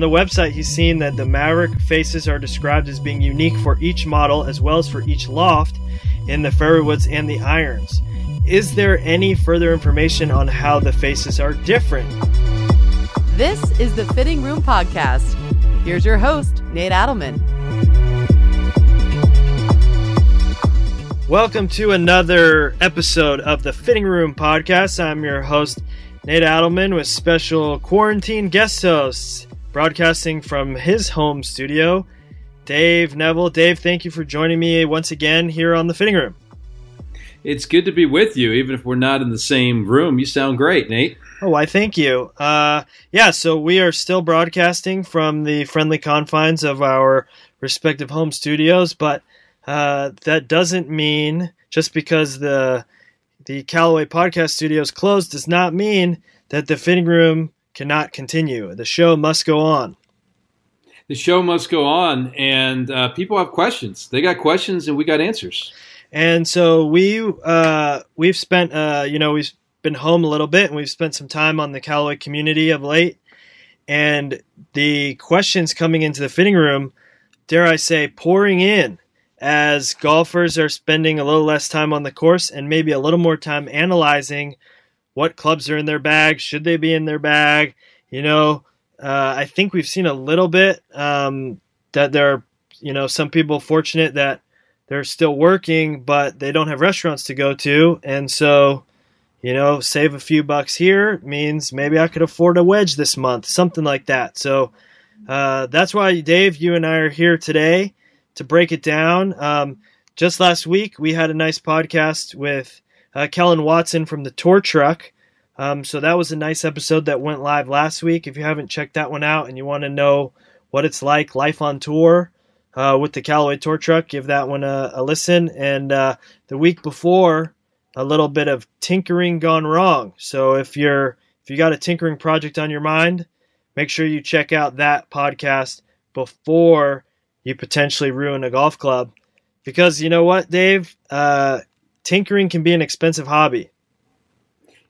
On the website, he's seen that the Mavrik faces are described as being unique for each model as well as for each loft in the Fairwoods and the Irons. Is there any further information on how the faces are different? This is the Fitting Room Podcast. Here's your host, Nate Adelman. Welcome to another episode of the Fitting Room Podcast. I'm your host, Nate Adelman, with special quarantine guest hosts broadcasting from his home studio, Dave Neville. Dave, thank you for joining me once again here on the Fitting Room. It's good to be with you, even if we're not in the same room. You sound great, Nate. Oh, I thank you. Uh, yeah, so we are still broadcasting from the friendly confines of our respective home studios, but uh, that doesn't mean just because the the Callaway Podcast Studios closed does not mean that the fitting room cannot continue. The show must go on. The show must go on, and uh, people have questions. They got questions, and we got answers. And so we uh, we've spent uh, you know we've been home a little bit, and we've spent some time on the Callaway community of late. And the questions coming into the fitting room, dare I say, pouring in as golfers are spending a little less time on the course and maybe a little more time analyzing what clubs are in their bag, should they be in their bag. You know, uh, I think we've seen a little bit um, that there are, you know, some people fortunate that they're still working, but they don't have restaurants to go to. And so, you know, save a few bucks here means maybe I could afford a wedge this month, something like that. So uh, that's why, Dave, you and I are here today to break it down. Um, just last week, we had a nice podcast with uh, Kellen Watson from the Tour Truck. Um, so that was a nice episode that went live last week. If you haven't checked that one out and you want to know what it's like, life on tour uh, with the Callaway Tour Truck, give that one a, a listen. And uh, the week before, a little bit of tinkering gone wrong. So if you're if you got a tinkering project on your mind, make sure you check out that podcast before you potentially ruin a golf club. Because you know what, Dave? Uh, tinkering can be an expensive hobby.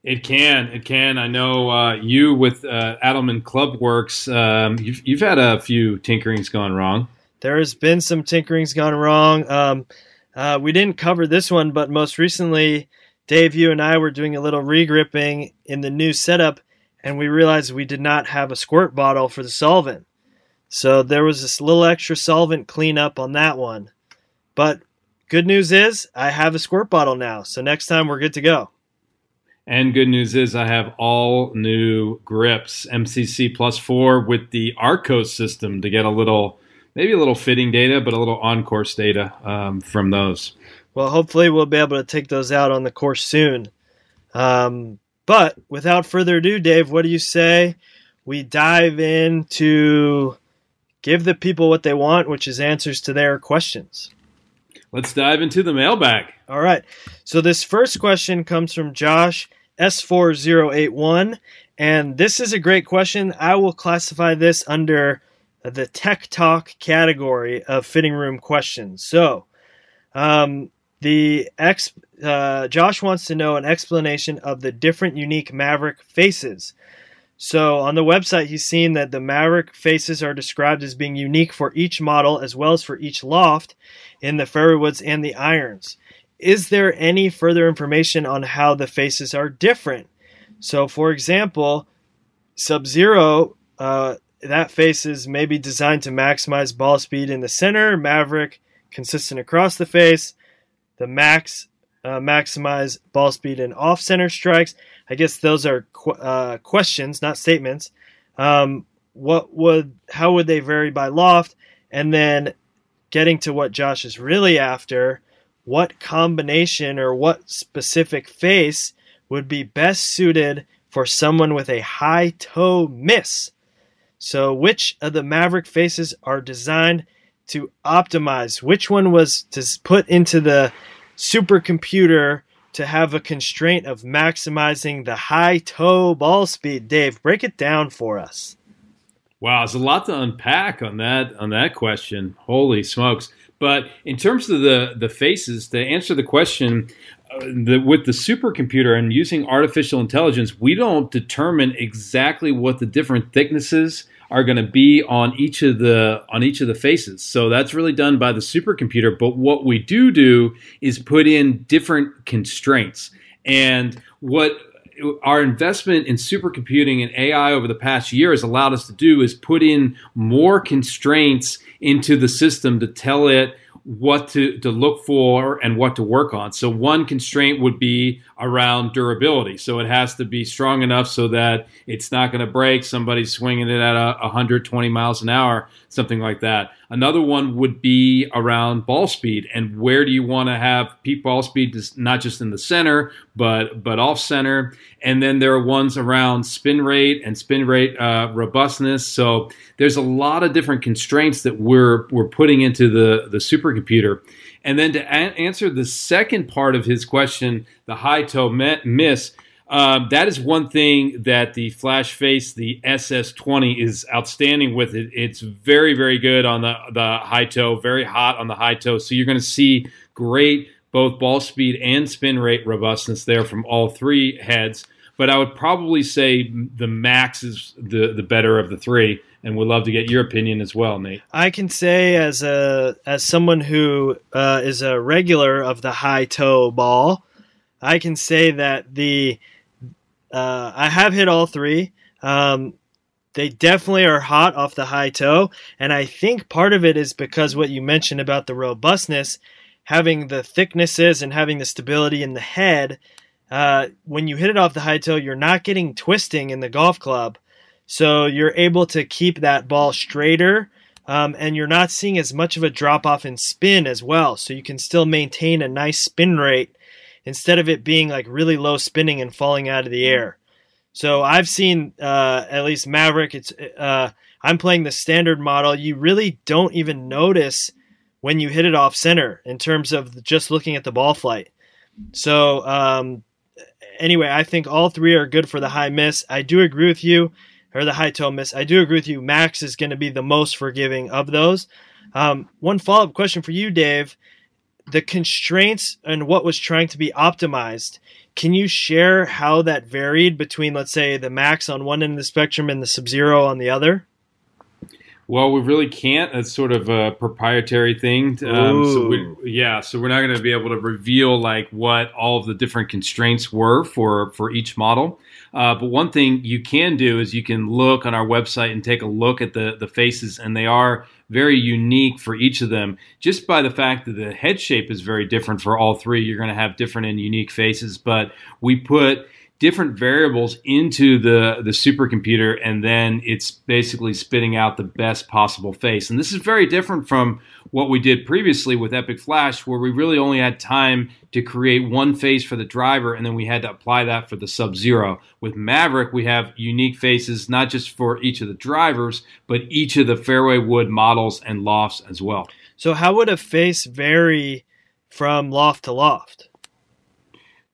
It can. It can. I know uh, you with uh, Adelman Club Works, um, you've, you've had a few tinkerings gone wrong. There has been some tinkerings gone wrong. Um, uh, we didn't cover this one, but most recently, Dave, you and I were doing a little regripping in the new setup, and we realized we did not have a squirt bottle for the solvent. So there was this little extra solvent cleanup on that one. But good news is I have a squirt bottle now. So next time we're good to go. And good news is I have all new grips, MCC plus four with the Arccos system to get a little, maybe a little fitting data, but a little on course data um, from those. Well, hopefully we'll be able to take those out on the course soon. Um, but without further ado, Dave, what do you say we dive in to give the people what they want, which is answers to their questions. Let's dive into the mailbag. All right. So this first question comes from Josh S4081 and this is a great question. I will classify this under the tech talk category of fitting room questions. So, um, the ex uh, Josh wants to know an explanation of the different unique Mavrik faces. So on the website, he's seen that the Mavrik faces are described as being unique for each model as well as for each loft in the Fairwoods and the Irons. Is there any further information on how the faces are different? So, for example, Sub Zero, uh, that face is maybe designed to maximize ball speed in the center. Mavrik, consistent across the face. The Max, uh, maximize ball speed in off center strikes. I guess those are qu- uh, questions, not statements. Um, what would how would they vary by loft? And then getting to what Josh is really after, what combination or what specific face would be best suited for someone with a high toe miss? So, which of the Mavrik faces are designed to optimize? Which one was to put into the supercomputer to have a constraint of maximizing the high toe ball speed. Dave, break it down for us. Wow, there's a lot to unpack on that on that question. Holy smokes! But in terms of the the faces, to answer the question, uh, the, with the supercomputer and using artificial intelligence, we don't determine exactly what the different thicknesses are going to be on each of the on each of the faces. So that's really done by the supercomputer. But what we do do is put in different constraints. And what our investment in supercomputing and AI over the past year has allowed us to do is put in more constraints into the system to tell it what to, to look for and what to work on. So one constraint would be around durability. So it has to be strong enough so that it's not going to break. Somebody's swinging it at a 120 miles an hour, something like that. Another one would be around ball speed and where do you want to have peak ball speed, not just in the center, but but off center. And then there are ones around spin rate and spin rate uh, robustness. So there's a lot of different constraints that we're we're putting into the the supercomputer. And then to a- answer the second part of his question, the high toe miss um, that is one thing that the Flash Face, the SS20, is outstanding with. It. It's very, very good on the, the high toe, very hot on the high toe. So you're going to see great both ball speed and spin rate robustness there from all three heads. But I would probably say the Max is the, the better of the three, and we would love to get your opinion as well, Nate. I can say as a as someone who uh, is a regular of the high toe ball, I can say that the uh, I have hit all three. Um, they definitely are hot off the high toe, and I think part of it is because what you mentioned about the robustness, having the thicknesses and having the stability in the head. Uh, when you hit it off the high toe, you're not getting twisting in the golf club, so you're able to keep that ball straighter. Um, and you're not seeing as much of a drop off in spin as well. So you can still maintain a nice spin rate instead of it being like really low spinning and falling out of the air. So I've seen uh, at least Mavrik. It's uh, I'm playing the standard model. You really don't even notice when you hit it off center in terms of just looking at the ball flight. So um, anyway, I think all three are good for the high miss. I do agree with you, or the high toe miss. I do agree with you. Max is going to be the most forgiving of those. Um, one follow up question for you, Dave the constraints and what was trying to be optimized. Can you share how that varied between, let's say, the max on one end of the spectrum and the sub zero on the other? Well, we really can't. It's sort of a proprietary thing. Um, so we, yeah, so we're not going to be able to reveal like what all of the different constraints were for for each model. Uh, but one thing you can do is you can look on our website and take a look at the the faces, and they are very unique for each of them. Just by the fact that the head shape is very different for all three, you're going to have different and unique faces. But we put different variables into the the supercomputer and then it's basically spitting out the best possible face. And this is very different from what we did previously with epic flash where we really only had time to create one face for the driver and then we had to apply that for the sub zero with Mavrik we have unique faces not just for each of the drivers but each of the fairway wood models and lofts as well. So how would a face vary from loft to loft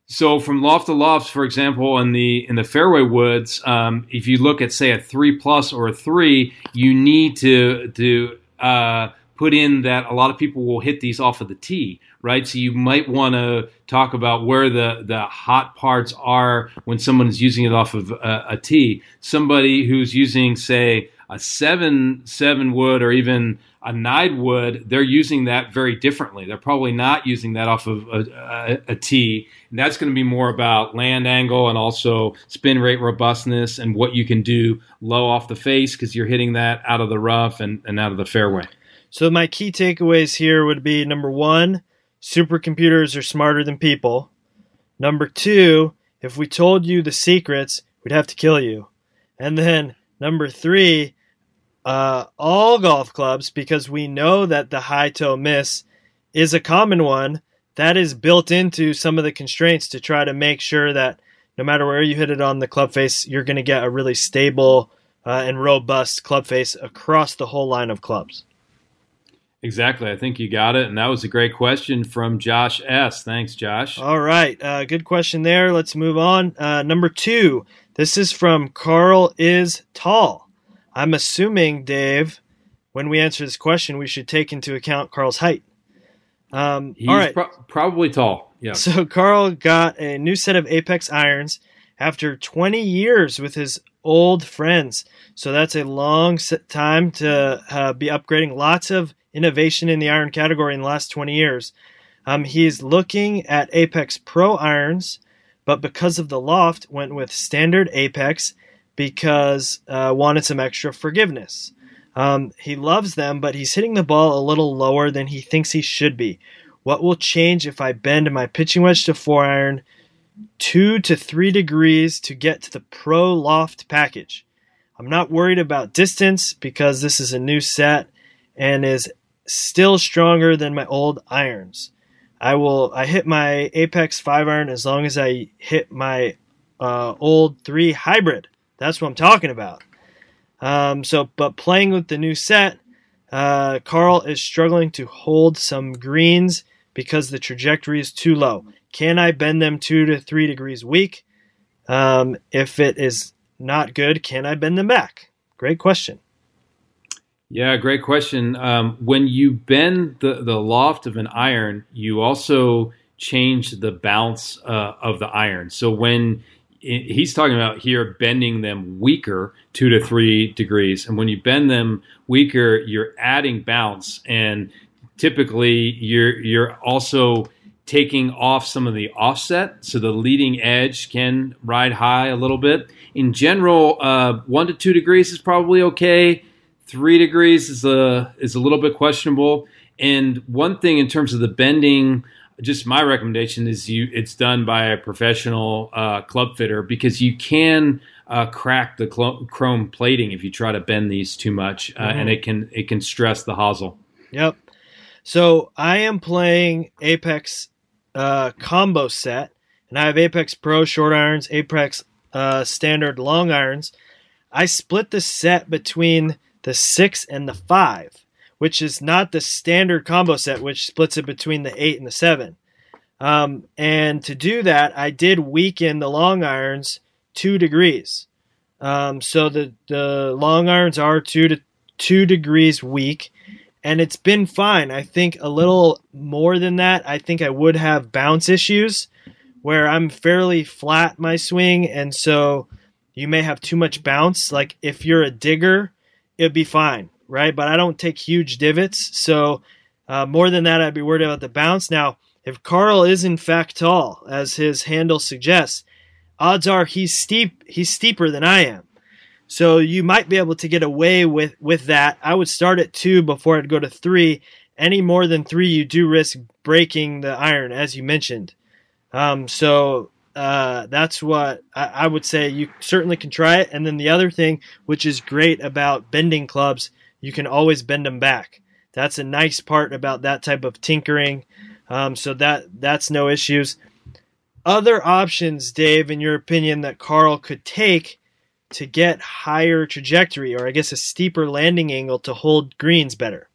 so from loft to loft, for example, in the in the fairway woods, um, if you look at say a three plus or a three, you need to to uh, put in that a lot of people will hit these off of the tee, right? So you might want to talk about where the the hot parts are when someone is using it off of a, a tee. Somebody who's using say a seven seven wood or even a nine wood, they're using that very differently. They're probably not using that off of a, a, a tee. And that's going to be more about land angle and also spin rate robustness and what you can do low off the face because you're hitting that out of the rough and, and out of the fairway. So my key takeaways here would be number one, supercomputers are smarter than people. Number two, if we told you the secrets, we'd have to kill you. And then number three, uh, all golf clubs because we know that the high toe miss is a common one that is built into some of the constraints to try to make sure that no matter where you hit it on the club face, you're going to get a really stable uh, and robust club face across the whole line of clubs. Exactly. I think you got it. And that was a great question from Josh S. Thanks, Josh. All right. Uh, good question there. Let's move on. Uh, number two. This is from Carl is tall. I'm assuming, Dave, when we answer this question, we should take into account Carl's height. Um, He's all right. Pro- probably tall. Yeah. So Carl got a new set of Apex irons after 20 years with his old friends. So that's a long time to uh, be upgrading. Lots of innovation in the iron category in the last 20 years. Um, he's looking at Apex Pro irons, but because of the loft, went with standard Apex because uh, wanted some extra forgiveness. Um, he loves them, but he's hitting the ball a little lower than he thinks he should be. What will change if I bend my pitching wedge to four iron two to three degrees to get to the Pro Loft package? I'm not worried about distance because this is a new set and is still stronger than my old irons. I will I hit my Apex 5 iron as long as I hit my uh, old 3 hybrid. That's what I'm talking about. Um, so, but playing with the new set, uh, Carl is struggling to hold some greens because the trajectory is too low. Can I bend them two to three degrees weak? Um, if it is not good, can I bend them back? Great question. Yeah, great question. Um, when you bend the, the loft of an iron, you also change the bounce uh, of the iron. So when he's talking about here bending them weaker two to three degrees. And when you bend them weaker you're adding bounce. And typically you're you're also taking off some of the offset so the leading edge can ride high a little bit. In general uh, one to two degrees is probably okay. Three degrees is a is a little bit questionable. And one thing in terms of the bending just my recommendation is you it's done by a professional uh, club fitter because you can uh, crack the cl- chrome plating if you try to bend these too much uh, mm-hmm. and it can it can stress the hosel. Yep. So i am playing apex uh, combo set and i have apex pro short irons apex uh, standard long irons. I split the set between the six and the five which is not the standard combo set, which splits it between the eight and the seven. Um, and to do that, I did weaken the long irons two degrees. Um, so the the long irons are two to two degrees weak, and it's been fine. I think a little more than that, I think I would have bounce issues, where I'm fairly flat my swing, and so you may have too much bounce. Like if you're a digger, it'd be fine right? But I don't take huge divots. So uh, more than that, I'd be worried about the bounce. Now, if Carl is in fact tall, as his handle suggests, odds are he's steep. He's steeper than I am. So you might be able to get away with with that. I would start at two before I'd go to three. Any more than three, you do risk breaking the iron, as you mentioned. Um, so uh, that's what I, I, would say. You certainly can try it. And then the other thing, which is great about bending clubs, you can always bend them back. That's a nice part about that type of tinkering. Um, so that that's no issues. Other options, Dave, in your opinion, that Carl could take to get higher trajectory, or I guess a steeper landing angle to hold greens better.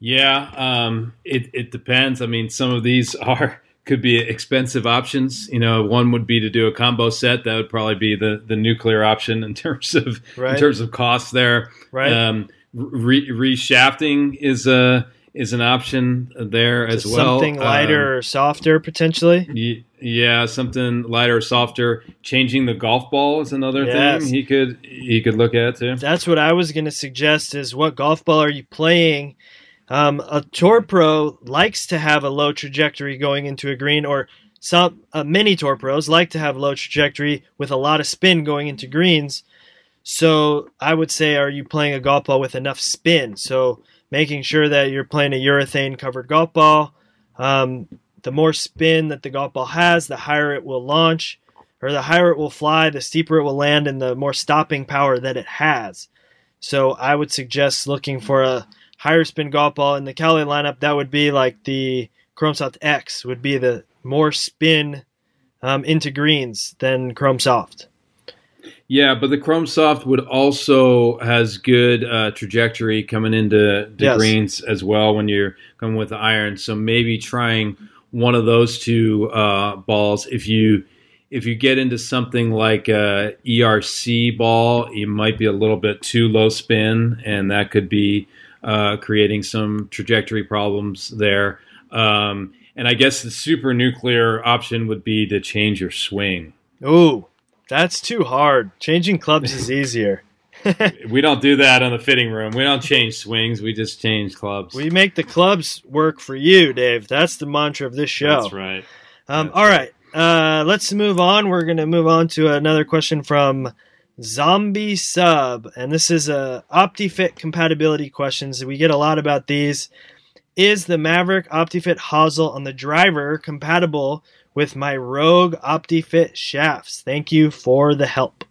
Yeah, um, it it depends. I mean, some of these are could be expensive options. You know, one would be to do a combo set. That would probably be the the nuclear option in terms of right. in terms of cost there. Right. Um, re- reshafting is a is an option there as well. Something lighter um, or softer potentially. yeah, something lighter or softer. Changing the golf ball is another yes. thing he could he could look at too. That's what I was going to suggest. Is what golf ball are you playing? Um, a tour pro likes to have a low trajectory going into a green, or some uh, many tour pros like to have low trajectory with a lot of spin going into greens. So I would say, are you playing a golf ball with enough spin? So making sure that you're playing a urethane covered golf ball. Um, the more spin that the golf ball has, the higher it will launch, or the higher it will fly, the steeper it will land, and the more stopping power that it has. So I would suggest looking for a higher spin golf ball in the Cali lineup, that would be like the Chrome Soft X would be the more spin um, into greens than Chrome Soft. Yeah, but the Chrome Soft would also has good uh, trajectory coming into the yes. greens as well when you're coming with the iron. So maybe trying one of those two uh, balls. If you if you get into something like a ERC ball, you might be a little bit too low spin, and that could be uh, creating some trajectory problems there. Um, and I guess the super nuclear option would be to change your swing. Ooh, That's too hard. Changing clubs is easier. we don't do that on the fitting room. We don't change swings. We just change clubs. We make the clubs work for you, Dave. That's the mantra of this show. That's right. Um, That's all right. Uh, let's move on. We're going to move on to another question from Zombie Sub, and this is a OptiFit compatibility questions. We get a lot about these. Is the Mavrik OptiFit hosel on the driver compatible with my Rogue OptiFit shafts? Thank you for the help.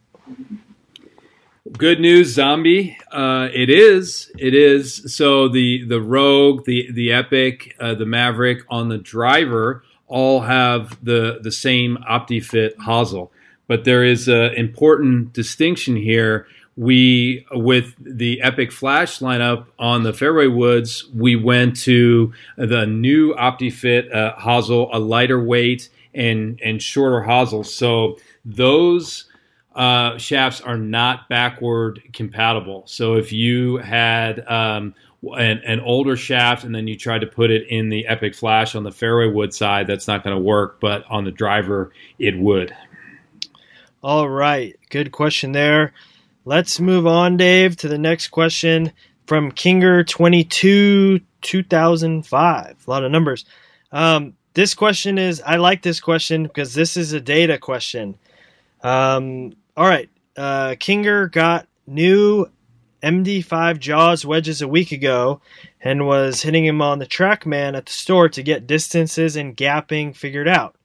Good news, zombie. Uh, it is. It is. So the the Rogue, the the Epic, uh, the Mavrik on the driver all have the the same OptiFit hosel, but there is an important distinction here. We with the Epic Flash lineup on the fairway woods, we went to the new OptiFit uh, hosel, a lighter weight and and shorter hosel. So those uh, shafts are not backward compatible. So if you had um, an, an, older shaft and then you tried to put it in the Epic Flash on the fairway wood side, that's not going to work. But on the driver, it would. All right, good question there. Let's move on, Dave, to the next question from Kinger twenty two two thousand five. A lot of numbers. Um, this question is I like this question because this is a data question. Um, all right. Uh, Kinger got new MD5 Jaws wedges a week ago and was hitting him on the TrackMan at the store to get distances and gapping figured out.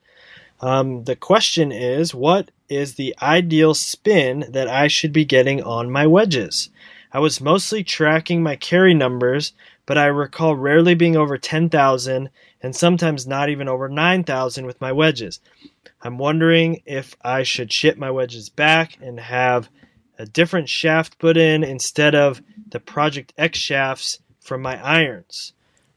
Um, the question is what is the ideal spin that I should be getting on my wedges? I was mostly tracking my carry numbers, but I recall rarely being over 10,000 and sometimes not even over 9,000 with my wedges. I'm wondering if I should ship my wedges back and have a different shaft put in instead of the Project X shafts from my irons.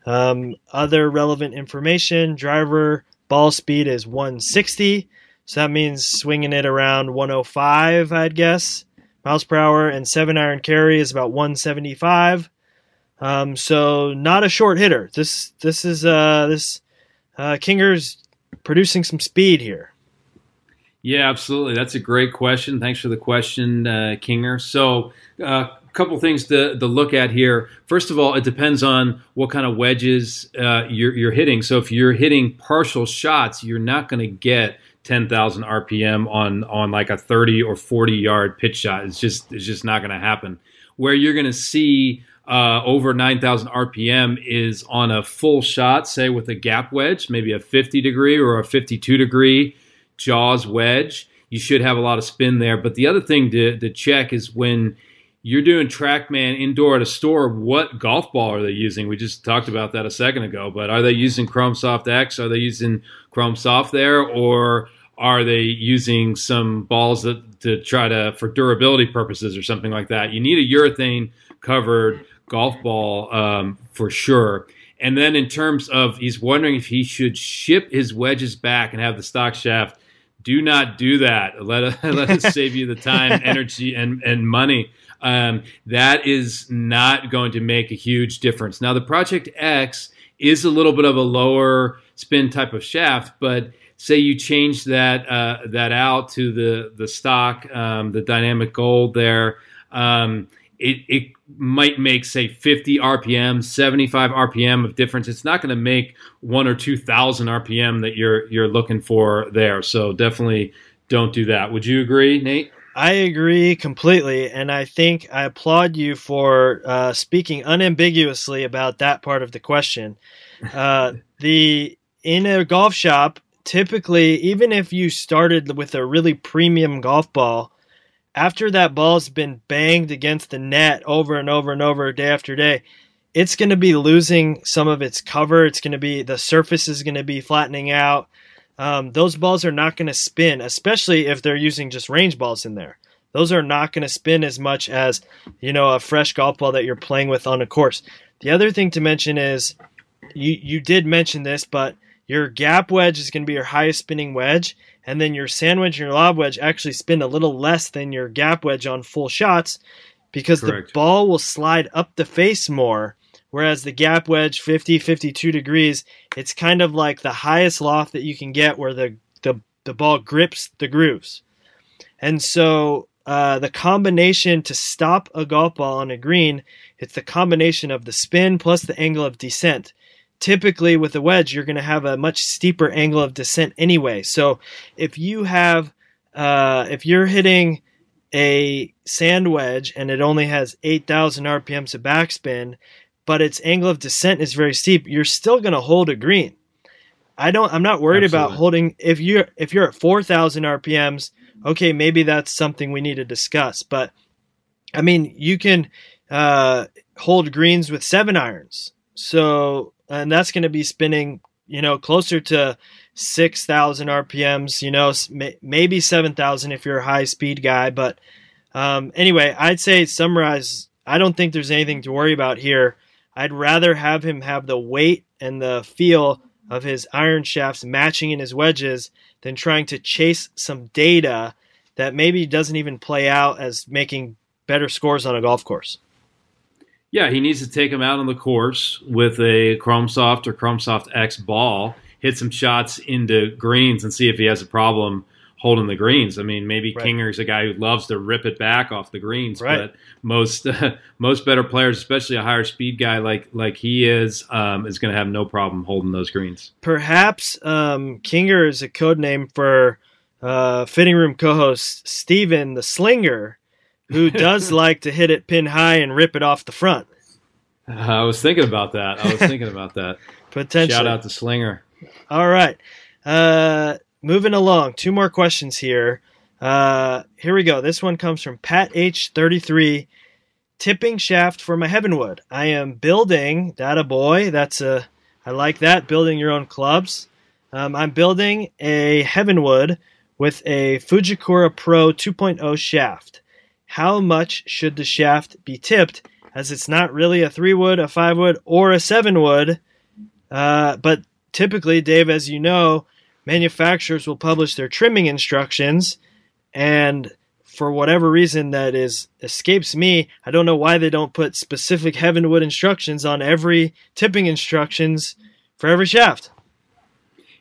Um, other relevant information driver ball speed is 160, so that means swinging it around 105, I'd guess, miles per hour, and 7 iron carry is about 175. Um, so not a short hitter. This this is uh, this uh, Kinger's producing some speed here. Yeah, absolutely. That's a great question. Thanks for the question, uh, Kinger. So, a uh, couple things to, to, look at here. First of all, it depends on what kind of wedges uh, you're, you're, hitting. So, if you're hitting partial shots, you're not going to get 10,000 RPM on on like a 30 or 40 yard pitch shot. It's just it's just not going to happen. Where you're going to see uh, over 9,000 RPM is on a full shot, say with a gap wedge, maybe a 50 degree or a 52 degree jaws wedge. You should have a lot of spin there. But the other thing to, to check is when you're doing TrackMan indoor at a store, what golf ball are they using? We just talked about that a second ago, but are they using Chrome Soft X? Are they using Chrome Soft there? Or are they using some balls that to try to for durability purposes or something like that? You need a urethane covered golf ball um, for sure. And then in terms of, he's wondering if he should ship his wedges back and have the stock shaft. Do not do that. Let, let us save you the time, energy, and, and money. Um, that is not going to make a huge difference. Now, the Project X is a little bit of a lower spin type of shaft, but say you change that uh, that out to the the stock, um, the dynamic gold there. Um, it, it might make say 50 rpm 75 rpm of difference it's not going to make one or two thousand rpm that you're you're looking for there so definitely don't do that would you agree nate I agree completely, and I think I applaud you for uh, speaking unambiguously about that part of the question. Uh, the in a golf shop, typically, even if you started with a really premium golf ball, after that ball's been banged against the net over and over and over day after day, it's going to be losing some of its cover. It's going to be the surface is going to be flattening out. Um, those balls are not going to spin, especially if they're using just range balls in there. Those are not going to spin as much as you know a fresh golf ball that you're playing with on a course. The other thing to mention is you you did mention this, but your gap wedge is going to be your highest spinning wedge, and then your sand wedge and your lob wedge actually spin a little less than your gap wedge on full shots because Correct. the ball will slide up the face more whereas the gap wedge 50 52 degrees it's kind of like the highest loft that you can get where the the, the ball grips the grooves And so uh, the combination to stop a golf ball on a green, it's the combination of the spin plus the angle of descent. Typically, with a wedge, you're going to have a much steeper angle of descent anyway. So if you have, uh, if you're hitting a sand wedge and it only has 8,000 RPMs of backspin, but its angle of descent is very steep, you're still going to hold a green. I don't. I'm not worried Absolutely. about holding. If you're if you're at 4,000 RPMs, okay, maybe that's something we need to discuss. But I mean, you can uh, hold greens with seven irons. So and that's going to be spinning, you know, closer to 6,000 RPMs. You know, maybe 7,000 if you're a high speed guy. But um, anyway, I'd say summarize. I don't think there's anything to worry about here. I'd rather have him have the weight and the feel of his iron shafts matching in his wedges than trying to chase some data that maybe doesn't even play out as making better scores on a golf course. Yeah, he needs to take him out on the course with a Chrome Soft or Chrome Soft X ball, hit some shots into greens, and see if he has a problem holding the greens. I mean, maybe right. Kinger's a guy who loves to rip it back off the greens, right. but most uh, most better players, especially a higher speed guy like like he is, um, is going to have no problem holding those greens. Perhaps um, Kinger is a code name for uh, fitting room co-host Steven the Slinger, who does like to hit it pin high and rip it off the front. I was thinking about that. I was thinking about that. Potentially. Shout out to Slinger. All right. Uh, moving along, two more questions here. Uh, here we go. This one comes from Pat H33. Tipping shaft for my Heavenwood. I am building that a boy. That's a I like that building your own clubs. Um, I'm building a Heavenwood with a Fujikura Pro 2.0 shaft. How much should the shaft be tipped? As it's not really a three wood, a five wood, or a seven wood. Uh, but typically, Dave, as you know, manufacturers will publish their trimming instructions and for whatever reason that is escapes me i don't know why they don't put specific heavenwood instructions on every tipping instructions for every shaft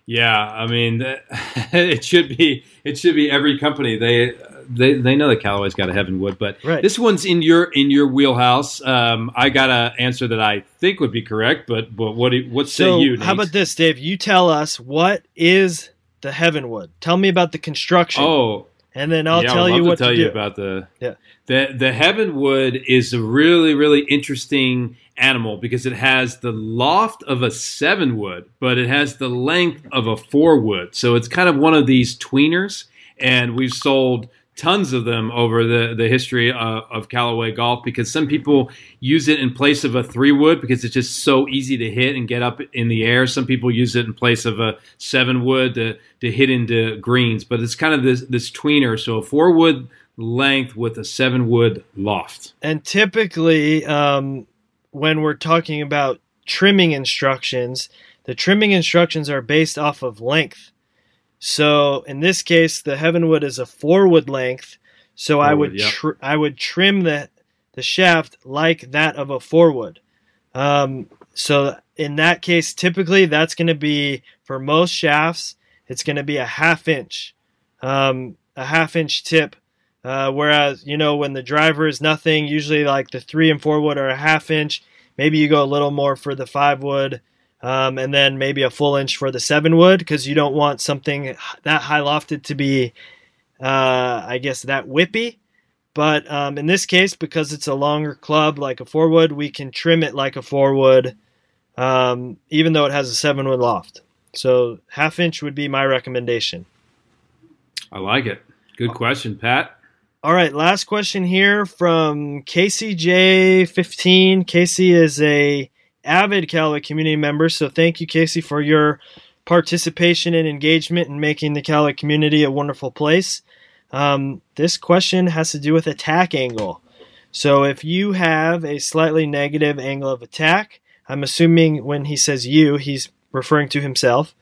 yeah i mean it should be it should be every company they they, they know that Callaway's got a Heavenwood, but right. this one's in your in your wheelhouse. Um, I got an answer that I think would be correct, but but what do, what say so you? Nate? How about this, Dave? You tell us what is the Heavenwood. Tell me about the construction. Oh, and then I'll yeah, tell you to what tell to you do. about the yeah. The the Heavenwood is a really really interesting animal because it has the loft of a seven wood, but it has the length of a four wood. So it's kind of one of these tweeners, and we've sold tons of them over the, the history uh, of Callaway golf because some people use it in place of a three wood because it's just so easy to hit and get up in the air. Some people use it in place of a seven wood to, to hit into greens, but it's kind of this, this tweener. So a four wood length with a seven wood loft. And typically, um, when we're talking about trimming instructions, the trimming instructions are based off of length. So in this case, the Heavenwood is a four wood length. So I would yep. tr- I would trim the the shaft like that of a four wood. Um, so in that case, typically that's going to be for most shafts, it's going to be a half inch, um, a half inch tip. Uh, whereas you know when the driver is nothing, usually like the three and four wood are a half inch. Maybe you go a little more for the five wood um, and then maybe a full inch for the seven wood because you don't want something that high lofted to be, uh, I guess, that whippy. But um, in this case, because it's a longer club like a four wood, we can trim it like a four wood, um, even though it has a seven wood loft. So half inch would be my recommendation. I like it. Good question, Pat. All right, last question here from KCJ15. Casey is a avid Callaway community member. So thank you, Casey, for your participation and engagement in making the Callaway community a wonderful place. Um, this question has to do with attack angle. So if you have a slightly negative angle of attack, I'm assuming when he says you, he's referring to himself.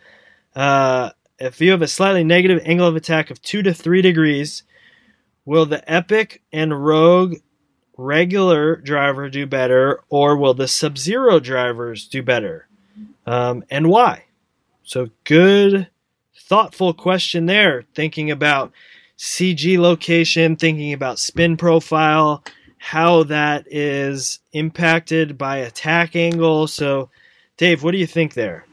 Uh, if you have a slightly negative angle of attack of two to three degrees, will the Epic and Rogue regular driver do better, or will the Sub Zero drivers do better? Um, and why? So, good, thoughtful question there, thinking about CG location, thinking about spin profile, how that is impacted by attack angle. So, Dave, what do you think there?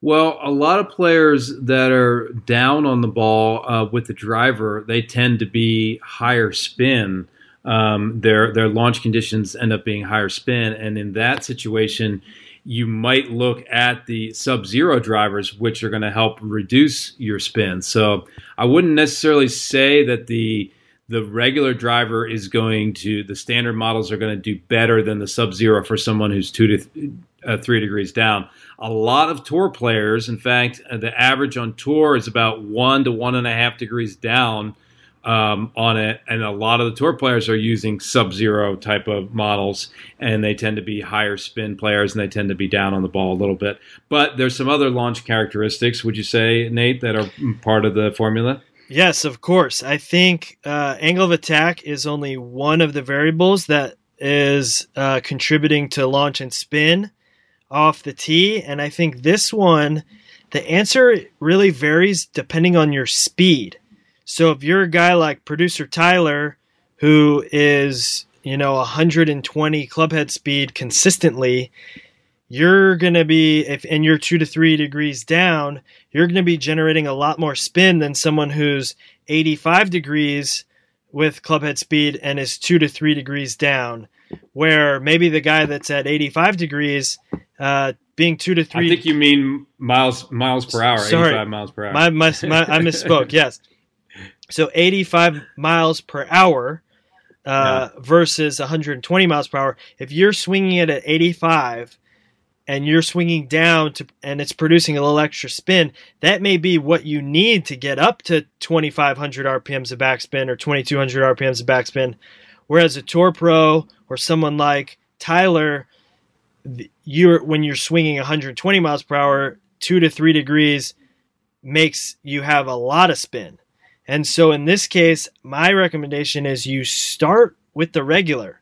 Well, a lot of players that are down on the ball uh, with the driver, they tend to be higher spin. Um, their their launch conditions end up being higher spin, and in that situation, you might look at the sub zero drivers, which are going to help reduce your spin. So I wouldn't necessarily say that the the regular driver is going to the standard models are going to do better than the sub zero for someone who's two to th- uh, three degrees down a lot of tour players. In fact, uh, the average on tour is about one to one and a half degrees down um, on it, and a lot of the tour players are using sub-zero type of models, and they tend to be higher spin players, and they tend to be down on the ball a little bit. But there's some other launch characteristics, would you say, Nate, that are part of the formula? Yes, of course. I think uh, angle of attack is only one of the variables that is uh, contributing to launch and spin off the tee. And I think this one, the answer really varies depending on your speed. So if you're a guy like producer Tyler, who is, you know, 120 clubhead speed consistently, you're going to be, if and you're two to three degrees down, you're going to be generating a lot more spin than someone who's 85 degrees with clubhead speed and is two to three degrees down. Where maybe the guy that's at 85 degrees uh, being two to three. I think you mean miles miles per hour. Sorry, 85 miles per hour. My, my, my, I misspoke. yes, so 85 miles per hour uh, yeah. versus 120 miles per hour. If you're swinging it at 85 and you're swinging down to and it's producing a little extra spin, that may be what you need to get up to 2500 RPMs of backspin or 2200 RPMs of backspin. Whereas a tour pro or someone like Tyler you're when you're swinging 120 miles per hour, two to three degrees makes you have a lot of spin. And so in this case, my recommendation is you start with the regular.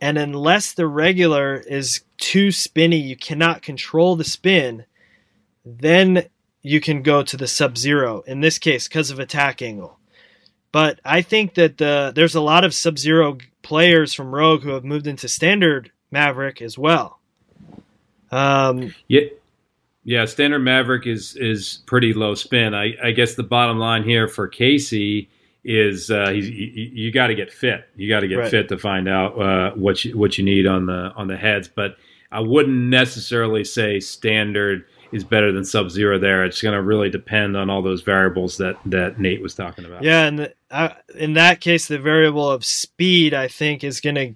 And unless the regular is too spinny, you cannot control the spin, then you can go to the sub zero in this case because of attack angle. But I think that the, there's a lot of sub zero players from Rogue who have moved into standard Mavrik as well. Um, yeah, yeah. Standard Mavrik is is pretty low spin. I, I guess the bottom line here for Casey is uh, he's, you, you got to get fit. You got to get right. fit to find out uh, what you what you need on the on the heads. But I wouldn't necessarily say standard is better than Sub Zero. There, it's going to really depend on all those variables that that Nate was talking about. Yeah, and the, uh, in that case, the variable of speed I think is going to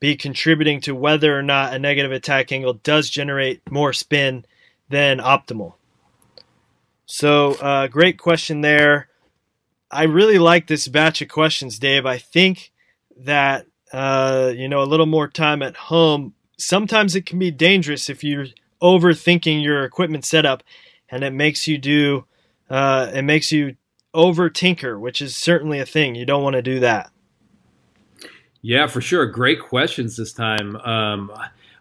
be contributing to whether or not a negative attack angle does generate more spin than optimal. So, uh, great question there. I really like this batch of questions, Dave. I think that uh, you know a little more time at home. Sometimes it can be dangerous if you're overthinking your equipment setup, and it makes you do uh, it makes you over tinker, which is certainly a thing. You don't want to do that. Yeah, for sure. Great questions this time. Um,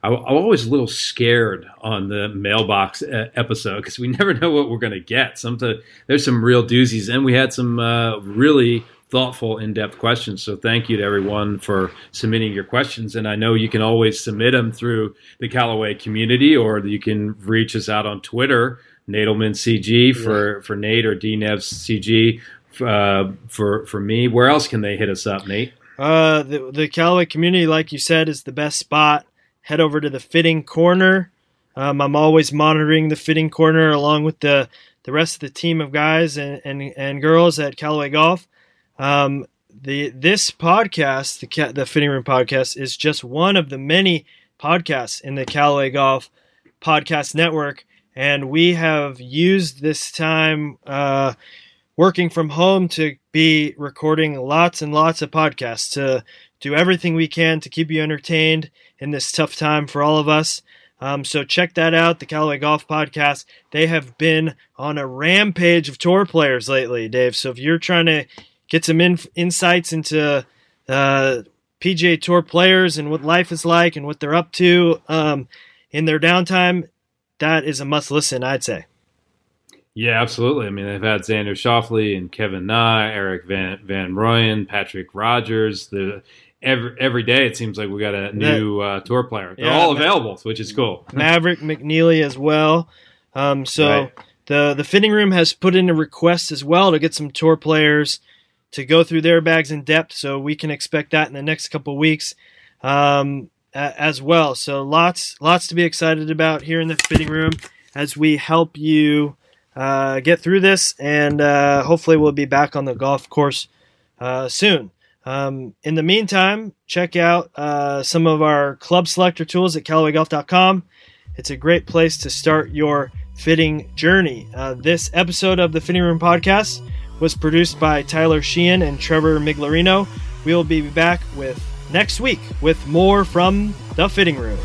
I, am always a little scared on the mailbox uh, episode because we never know what we're going to get. Sometimes there's some real doozies, and we had some uh, really thoughtful, in-depth questions. So thank you to everyone for submitting your questions. And I know you can always submit them through the Callaway community, or you can reach us out on Twitter, Nadelman CG for for Nate or DNevs CG uh, for for me. Where else can they hit us up, Nate? Uh, the, the Callaway community, like you said, is the best spot. Head over to the fitting corner. Um, I'm always monitoring the fitting corner along with the, the rest of the team of guys and, and, and girls at Callaway Golf. Um, the this podcast, the the Fitting Room podcast, is just one of the many podcasts in the Callaway Golf Podcast Network, and we have used this time uh, working from home to be recording lots and lots of podcasts to do everything we can to keep you entertained in this tough time for all of us. Um, so check that out, the Callaway Golf Podcast. They have been on a rampage of tour players lately, Dave. So if you're trying to get some in- insights into uh, PGA Tour players and what life is like and what they're up to um, in their downtime, that is a must listen, I'd say. Yeah, absolutely. I mean, they've had Xander Schauffele and Kevin Na, Eric Van Van Rooyen, Patrick Rodgers. The every every day it seems like we got a new uh, tour player. They're Yeah, all available, which is cool. Maverick McNealy as well. Um, so Right. the the fitting room has put in a request as well to get some tour players to go through their bags in depth. So we can expect that in the next couple weeks um, a- as well. So lots lots to be excited about here in the fitting room as we help you uh, get through this, and uh, hopefully we'll be back on the golf course uh, soon. Um, in the meantime, check out uh, some of our club selector tools at CallawayGolf.com. It's a great place to start your fitting journey. Uh, this episode of the Fitting Room Podcast was produced by Tyler Sheehan and Trevor Miglarino. We will be back with next week with more from the Fitting Room.